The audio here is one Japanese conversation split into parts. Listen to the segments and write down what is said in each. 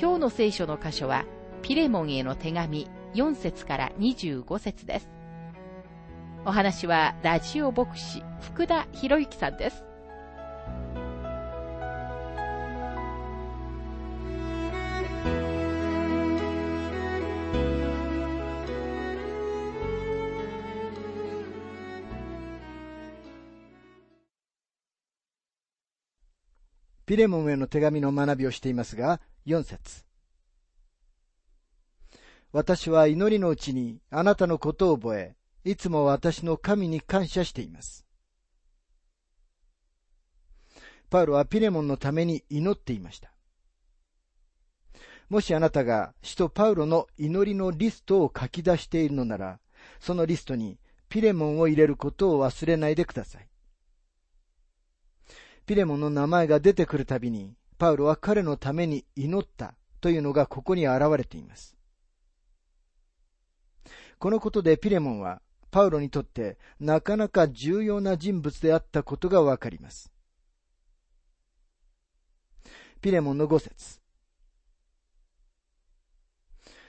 今日の聖書の箇所は、ピレモンへの手紙4節から25節です。お話は、ラジオ牧師、福田博之さんです。ピレモンへの手紙の学びをしていますが、4節私は祈りのうちにあなたのことを覚え、いつも私の神に感謝しています。パウロはピレモンのために祈っていました。もしあなたが使徒パウロの祈りのリストを書き出しているのなら、そのリストにピレモンを入れることを忘れないでください。ピレモンの名前が出てくるたびに、パウロは彼のために祈ったというのがここに現れています。このことでピレモンは、パウロにとってなかなか重要な人物であったことがわかります。ピレモンの五節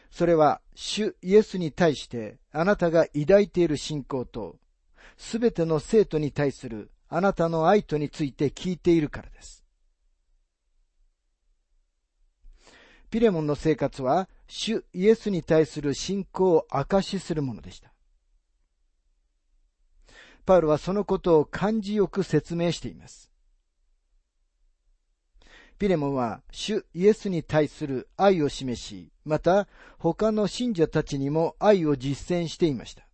それは、主イエスに対してあなたが抱いている信仰と、すべての生徒に対するあなたの愛とについて聞いているからです。ピレモンの生活は、主イエスに対する信仰を証しするものでした。パウロはそのことを漢字よく説明しています。ピレモンは主イエスに対する愛を示し、また他の信者たちにも愛を実践していました。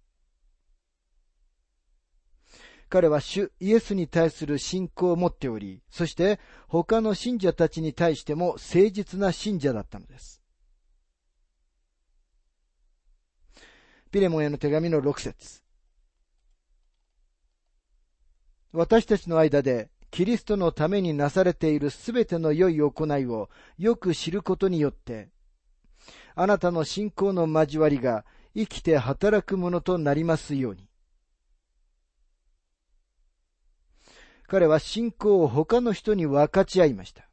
彼は主イエスに対する信仰を持っており、そして他の信者たちに対しても誠実な信者だったのです。ピレモンへの手紙の6節私たちの間でキリストのためになされているすべての良い行いをよく知ることによって、あなたの信仰の交わりが生きて働くものとなりますように。彼は信仰を他の人に分かち合いました。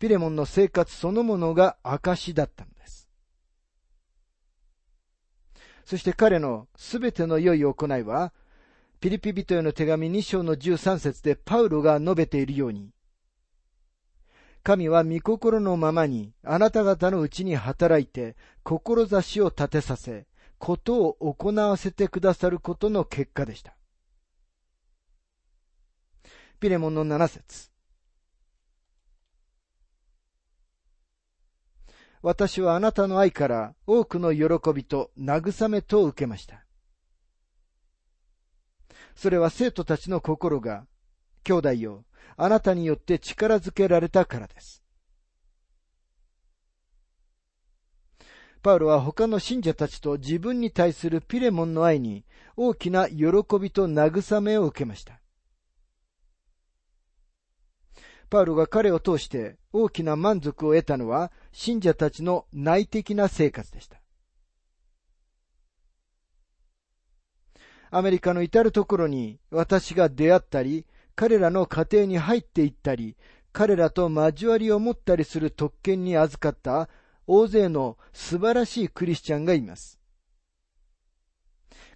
ピレモンの生活そのものが証だったのです。そして彼のすべての良い行いは、ピリピ人への手紙2章の13節でパウロが述べているように、神は御心のままにあなた方のうちに働いて、志を立てさせ、ことを行わせてくださることの結果でした。ピレモンの7節私はあなたの愛から多くの喜びと慰めと受けました。それは生徒たちの心が、兄弟よ、あなたによって力づけられたからです。パウロは他の信者たちと自分に対するピレモンの愛に大きな喜びと慰めを受けました。パウロが彼を通して大きな満足を得たのは信者たちの内的な生活でした。アメリカの至るところに私が出会ったり、彼らの家庭に入っていったり、彼らと交わりを持ったりする特権に預かった大勢の素晴らしいクリスチャンがいます。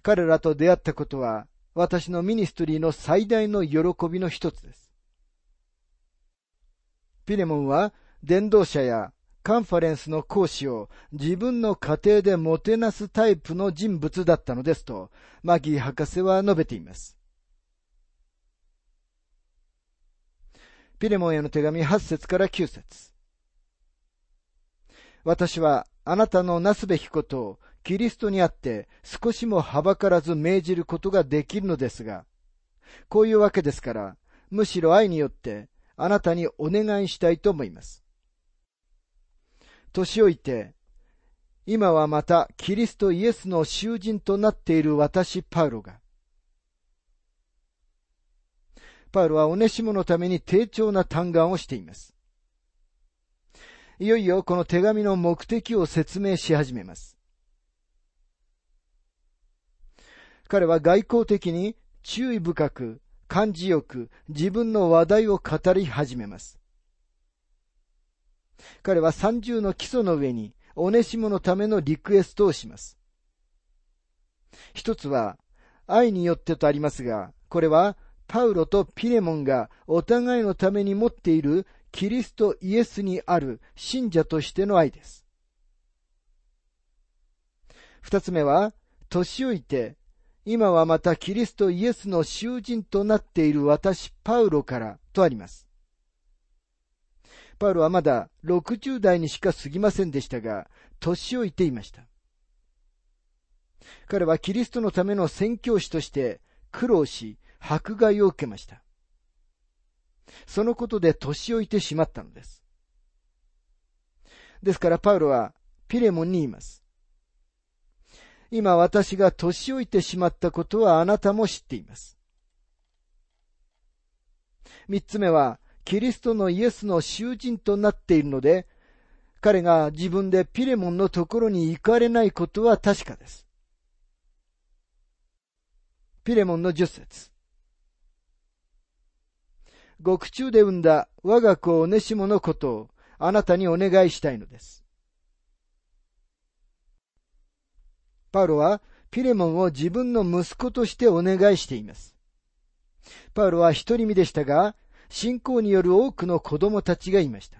彼らと出会ったことは私のミニストリーの最大の喜びの一つです。ピレモンは伝道者やカンファレンスの講師を自分の家庭でもてなすタイプの人物だったのですと、マギー博士は述べています。ピレモンへの手紙8節から9節私はあなたのなすべきことをキリストにあって少しもはばからず命じることができるのですが、こういうわけですから、むしろ愛によってあなたにお願いしたいと思います。年老いて、今はまたキリストイエスの囚人となっている私パウロが、パウロはオネシモのために丁重な嘆願をしています。いよいよこの手紙の目的を説明し始めます。彼は外交的に注意深く、感じよく自分の話題を語り始めます。彼は三重の基礎の上に、オネシモのためのリクエストをします。一つは、愛によってとありますが、これは、パウロとピレモンがお互いのために持っているキリストイエスにある信者としての愛です。二つ目は、年老いて、今はまたキリストイエスの囚人となっている私パウロからとあります。パウロはまだ60代にしか過ぎませんでしたが、年老いていました。彼はキリストのための宣教師として苦労し、迫害を受けました。そのことで年老いてしまったのです。ですからパウロはピレモンにいます。今私が年老いてしまったことはあなたも知っています。三つ目は、キリストのイエスの囚人となっているので、彼が自分でピレモンのところに行かれないことは確かです。ピレモンの十節。獄中で産んだ我が子オネシモのことをあなたにお願いしたいのです。パウロはピレモンを自分の息子としてお願いしています。パウロは一人身でしたが、信仰による多くの子供たちがいました。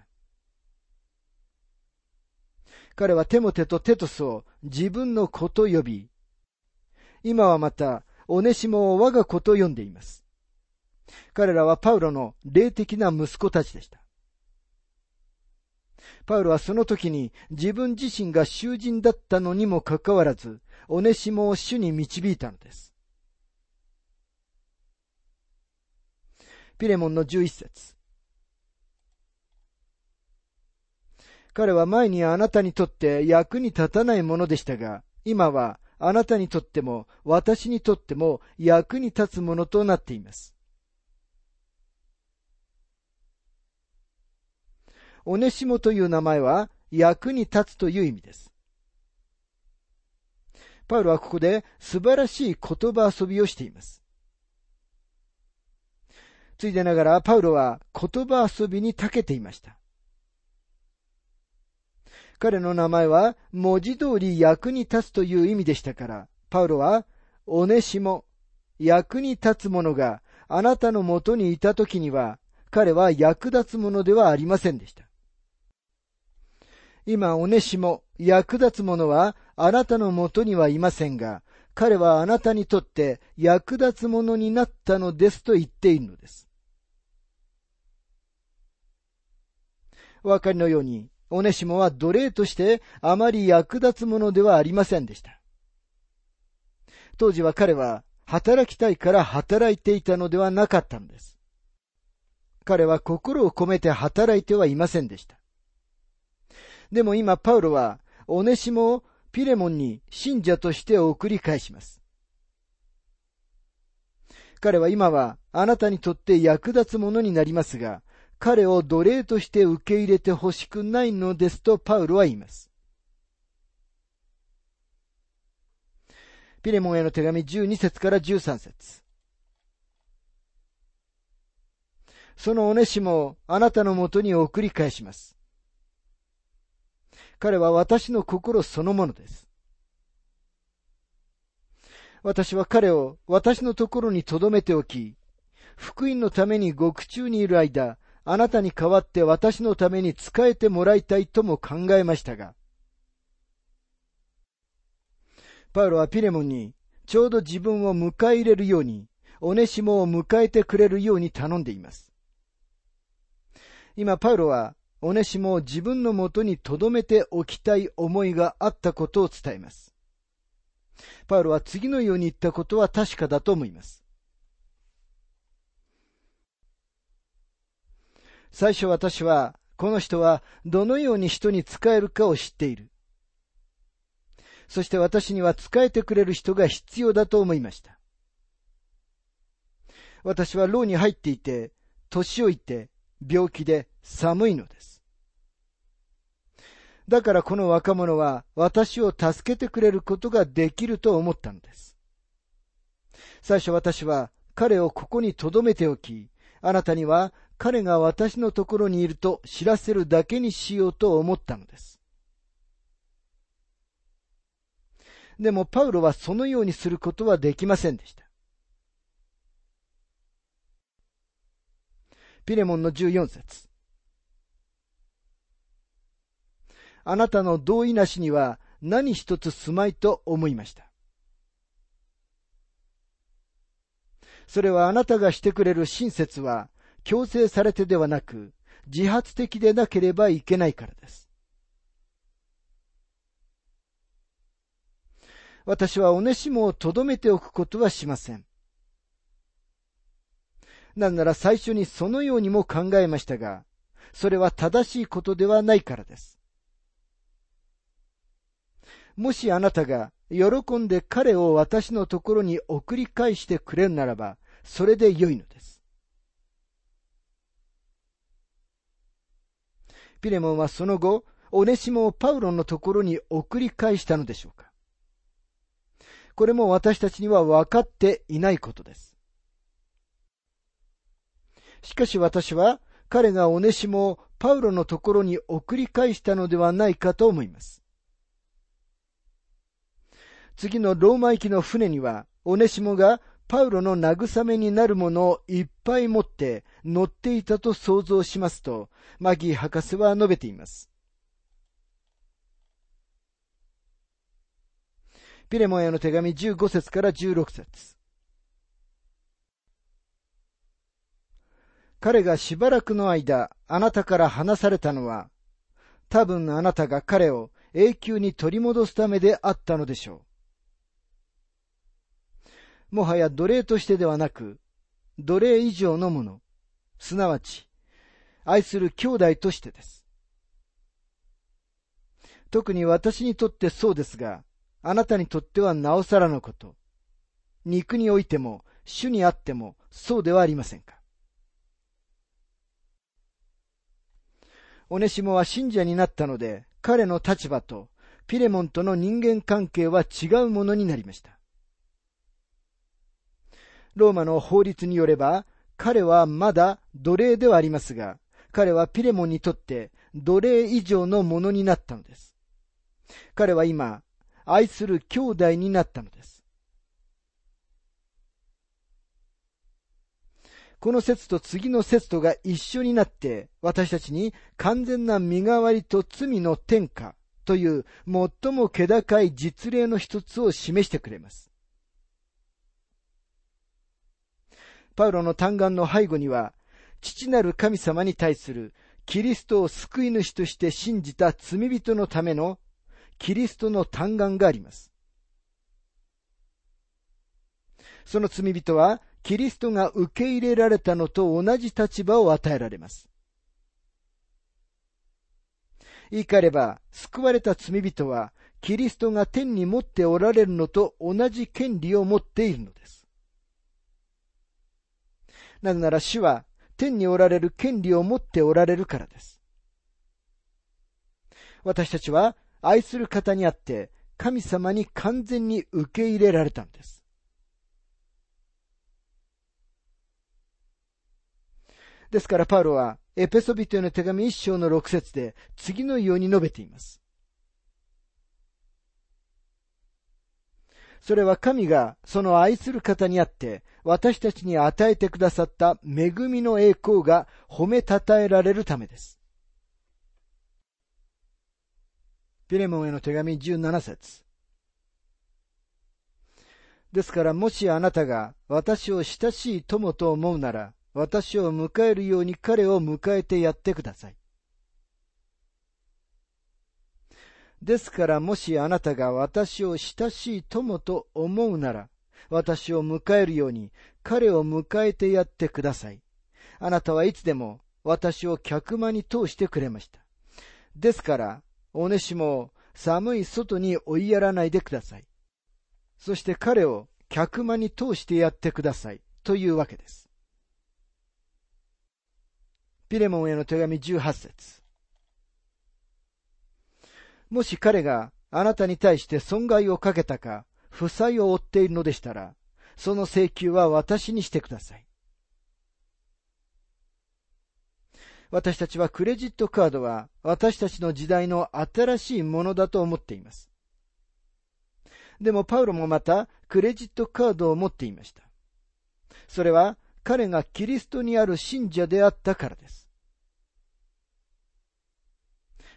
彼はテモテとテトスを自分の子と呼び、今はまたオネシモを我が子と呼んでいます。彼らはパウロの霊的な息子たちでした。パウロはその時に自分自身が囚人だったのにもかかわらず、オネシモを主に導いたのです。ピレモンの11節彼は前にあなたにとって役に立たないものでしたが、今はあなたにとっても私にとっても役に立つものとなっています。オネシモという名前は役に立つという意味です。パウロはここで素晴らしい言葉遊びをしています。ついでながらパウロは言葉遊びに長けていました。彼の名前は文字通り役に立つという意味でしたから、パウロは、おねしも、役に立つ者があなたのもとにいたときには、彼は役立つ者ではありませんでした。今、おねしも、役立つ者はあなたのもとにはいませんが、彼はあなたにとって役立つ者になったのですと言っているのです。お分かりのように、オネシモは奴隷としてあまり役立つものではありませんでした。当時は彼は働きたいから働いていたのではなかったのです。彼は心を込めて働いてはいませんでした。でも今パウロはオネシモをピレモンに信者として送り返します。彼は今はあなたにとって役立つものになりますが、彼を奴隷として受け入れてほしくないのですとパウロは言います。ピレモンへの手紙12節から13節そのおねしもあなたのもとに送り返します。彼は私の心そのものです。私は彼を私のところに留めておき、福音のために獄中にいる間、あなたに代わって私のために仕えてもらいたいとも考えましたが、パウロはピレモンにちょうど自分を迎え入れるように、オネシモを迎えてくれるように頼んでいます。今、パウロは、オネシモを自分のもとに留めておきたい思いがあったことを伝えます。パウロは次のように言ったことは確かだと思います。最初私は、この人はどのように人に仕えるかを知っている。そして私には仕えてくれる人が必要だと思いました。私は牢に入っていて、年老いて、病気で寒いのです。だからこの若者は私を助けてくれることができると思ったのです。最初私は彼をここに留めておき、あなたには彼が私のところにいると知らせるだけにしようと思ったのです。でもパウロはそのようにすることはできませんでした。ピレモンの14節あなたの同意なしには何一つ住まいと思いました。それはあなたがしてくれる親切は強制されてではなく自発的でなければいけないからです。私はおねしもをとどめておくことはしません。なんなら最初にそのようにも考えましたが、それは正しいことではないからです。もしあなたが喜んで彼を私のところに送り返してくれるならば、それで良いのです。ピレモンはその後、オネシモをパウロのところに送り返したのでしょうかこれも私たちには分かっていないことです。しかし私は彼がオネシモをパウロのところに送り返したのではないかと思います。次のローマ行きの船には、オネシモがパウロの慰めになるものをいっぱい持って乗っていたと想像しますと、マギー博士は述べています。ピレモンへの手紙15節から16節彼がしばらくの間、あなたから離されたのは、多分あなたが彼を永久に取り戻すためであったのでしょう。もはや奴隷としてではなく、奴隷以上のもの、すなわち、愛する兄弟としてです。特に私にとってそうですが、あなたにとってはなおさらのこと。肉においても、主にあっても、そうではありませんか。オネシモは信者になったので、彼の立場とピレモンとの人間関係は違うものになりました。ローマの法律によれば、彼はまだ奴隷ではありますが、彼はピレモンにとって奴隷以上のものになったのです。彼は今、愛する兄弟になったのです。この説と次の説とが一緒になって、私たちに完全な身代わりと罪の天下という最も気高い実例の一つを示してくれます。パウロの嘆願の背後には、父なる神様に対するキリストを救い主として信じた罪人のためのキリストの嘆願があります。その罪人はキリストが受け入れられたのと同じ立場を与えられます。言い換えれば、救われた罪人は、キリストが天に持っておられるのと同じ権利を持っているのです。なぜなら主は天におられる権利を持っておられるからです。私たちは愛する方にあって神様に完全に受け入れられたのです。ですからパウロはエペソビトへの手紙一章の六節で次のように述べています。それは神がその愛する方にあって私たちに与えてくださった恵みの栄光が褒めたたえられるためです。ピレモンへの手紙17節ですからもしあなたが私を親しい友と思うなら、私を迎えるように彼を迎えてやってください。ですからもしあなたが私を親しい友と思うなら、私を迎えるように彼を迎えてやってください。あなたはいつでも私を客間に通してくれました。ですから、おねしも寒い外に追いやらないでください。そして彼を客間に通してやってください。というわけです。ピレモンへの手紙18節もし彼があなたに対して損害をかけたか、負債を負っているのでしたら、その請求は私にしてください。私たちはクレジットカードは私たちの時代の新しいものだと思っています。でもパウロもまたクレジットカードを持っていました。それは彼がキリストにある信者であったからです。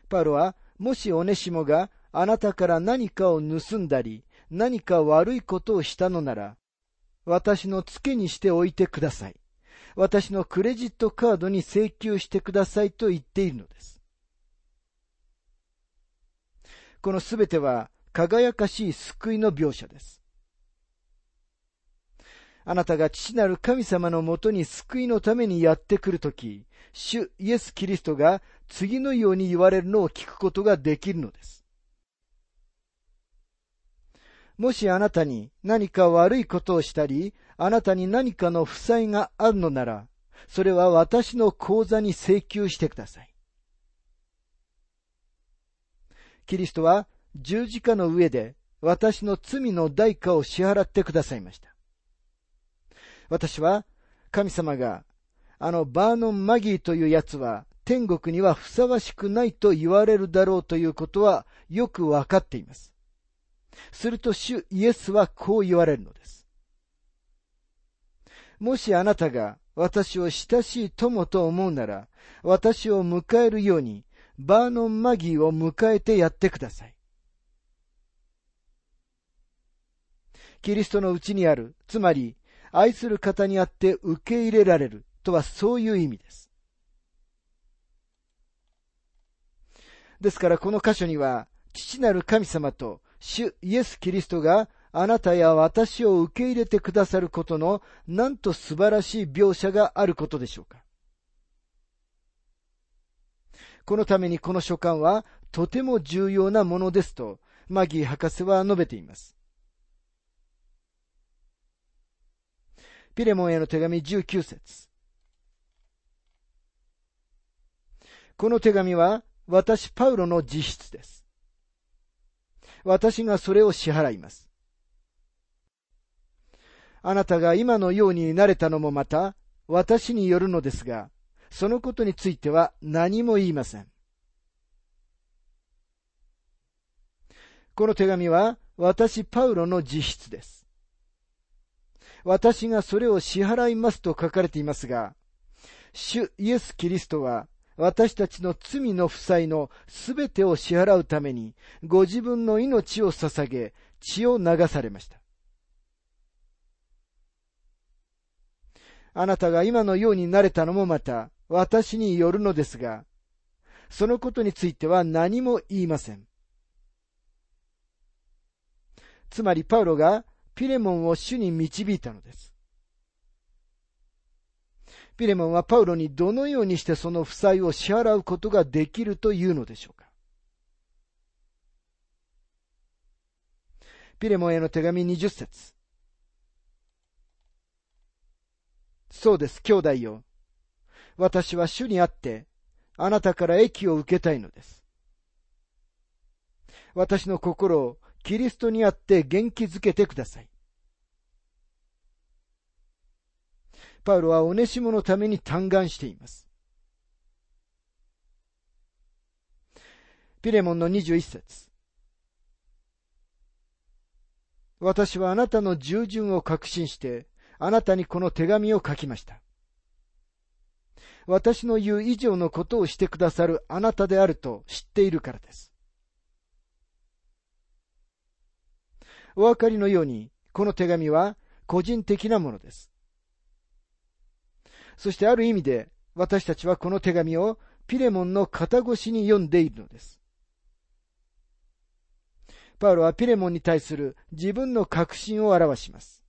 パロはもしオネシモがあなたから何かを盗んだり、何か悪いことをしたのなら、私の付けにしておいてください。私のクレジットカードに請求してくださいと言っているのです。このすべては輝かしい救いの描写です。あなたが父なる神様のもとに救いのためにやってくるとき、主イエス・キリストが次のように言われるのを聞くことができるのです。もしあなたに何か悪いことをしたり、あなたに何かの負債があるのなら、それは私の口座に請求してください。キリストは十字架の上で私の罪の代価を支払ってくださいました。私は神様があのバーノン・マギーという奴は天国にはふさわしくないと言われるだろうということはよくわかっています。すると主イエスはこう言われるのです。もしあなたが私を親しい友と思うなら、私を迎えるようにバーノン・マギーを迎えてやってください。キリストのうちにある、つまり愛する方にあって受け入れられるとはそういう意味です。ですからこの箇所には、父なる神様と主イエス・キリストがあなたや私を受け入れてくださることのなんと素晴らしい描写があることでしょうか。このためにこの書簡はとても重要なものですとマギー博士は述べています。ピレモンへの手紙19節この手紙は私パウロの自筆です。私がそれを支払います。あなたが今のようになれたのもまた私によるのですが、そのことについては何も言いません。この手紙は私パウロの自筆です。私がそれを支払いますと書かれていますが、主イエス・キリストは私たちの罪の負債のすべてを支払うために、ご自分の命を捧げ、血を流されました。あなたが今のようになれたのもまた、私によるのですが、そのことについては何も言いません。つまりパウロがピレモンを主に導いたのです。ピレモンはパウロにどのようにしてその負債を支払うことができるというのでしょうかピレモンへの手紙20節そうです、兄弟よ。私は主にあって、あなたから益を受けたいのです。私の心をキリストにあって元気づけてください。パウロはオネシモのために嘆願しています。ピレモンの21節私はあなたの従順を確信して、あなたにこの手紙を書きました。私の言う以上のことをしてくださるあなたであると知っているからです。お分かりのように、この手紙は個人的なものです。そしてある意味で私たちはこの手紙をピレモンの肩越しに読んでいるのです。パウロはピレモンに対する自分の確信を表します。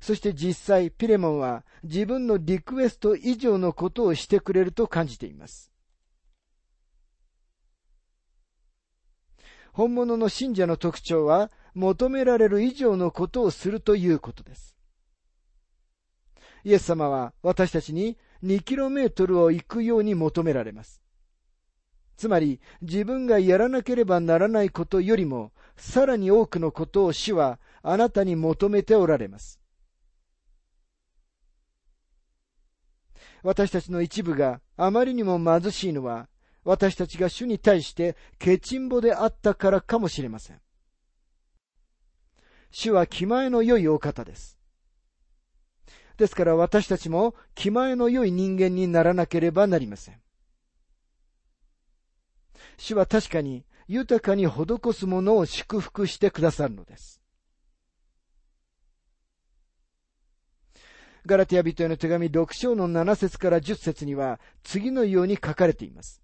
そして実際、ピレモンは自分のリクエスト以上のことをしてくれると感じています。本物の信者の特徴は、求められる以上のことをするということです。イエス様は私たちに 2km を行くように求められます。つまり、自分がやらなければならないことよりも、さらに多くのことを主はあなたに求めておられます。私たちの一部があまりにも貧しいのは、私たちが主に対してケチンボであったからかもしれません。主は気前の良いお方です。ですから私たちも気前の良い人間にならなければなりません。主は確かに豊かに施すものを祝福してくださるのです。ガラティア人への手紙6章の7節から10節には次のように書かれています。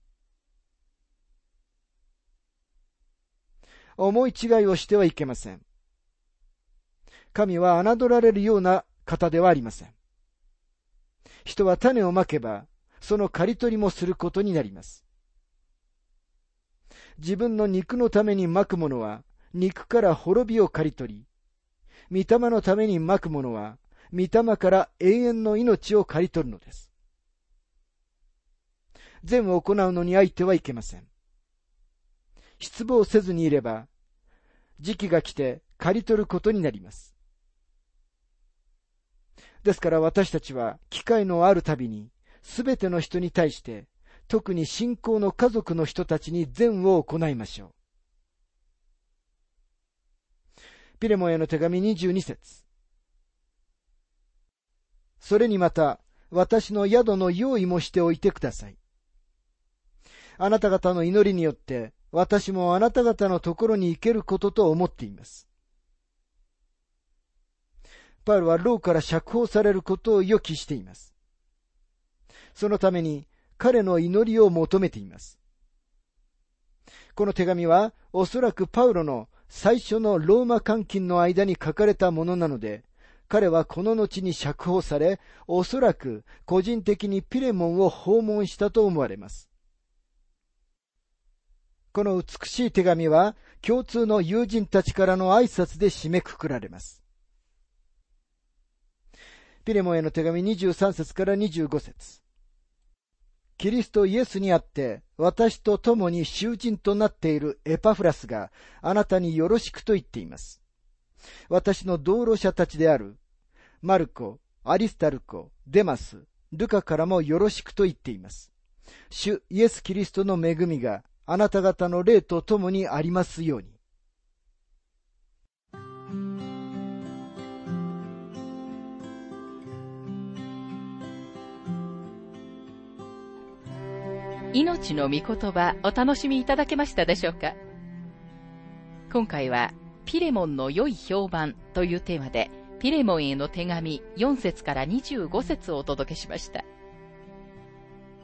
思い違いをしてはいけません。神は侮られるような方ではありません。人は種をまけば、その刈り取りもすることになります。自分の肉のためにまくものは、肉から滅びを刈り取り、御霊のためにまくものは、御霊から永遠の命を刈り取るのです。善を行うのに相手はいけません。失望せずにいれば、時期が来て刈り取ることになります。ですから私たちは機会のあるたびに、すべての人に対して、特に信仰の家族の人たちに善を行いましょう。ピレモンへの手紙22節それにまた、私の宿の用意もしておいてください。あなた方の祈りによって、私もあなた方のところに行けることと思っています。パウロは牢から釈放されることを予期しています。そのために彼の祈りを求めています。この手紙はおそらくパウロの最初のローマ監禁の間に書かれたものなので、彼はこの後に釈放され、おそらく個人的にピレモンを訪問したと思われます。この美しい手紙は共通の友人たちからの挨拶で締めくくられます。ピレモンへの手紙23節から25節キリストイエスにあって、私と共に囚人となっているエパフラスがあなたによろしくと言っています。私の道路者たちである、マルコ、アリスタルコ、デマス、ルカからもよろしくと言っています。主イエス・キリストの恵みがあなた方の霊と共にありますように。命の御言葉お楽しみいただけましたでしょうか？今回はピレモンの良い評判というテーマでピレモンへの手紙4節から25節をお届けしました。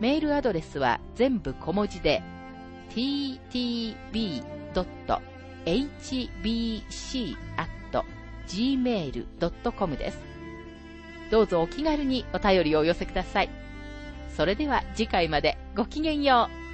メールアドレスは全部小文字で ttb.hbc.gmail.com です。どうぞお気軽にお便りをお寄せください。それでは次回までごきげんよう。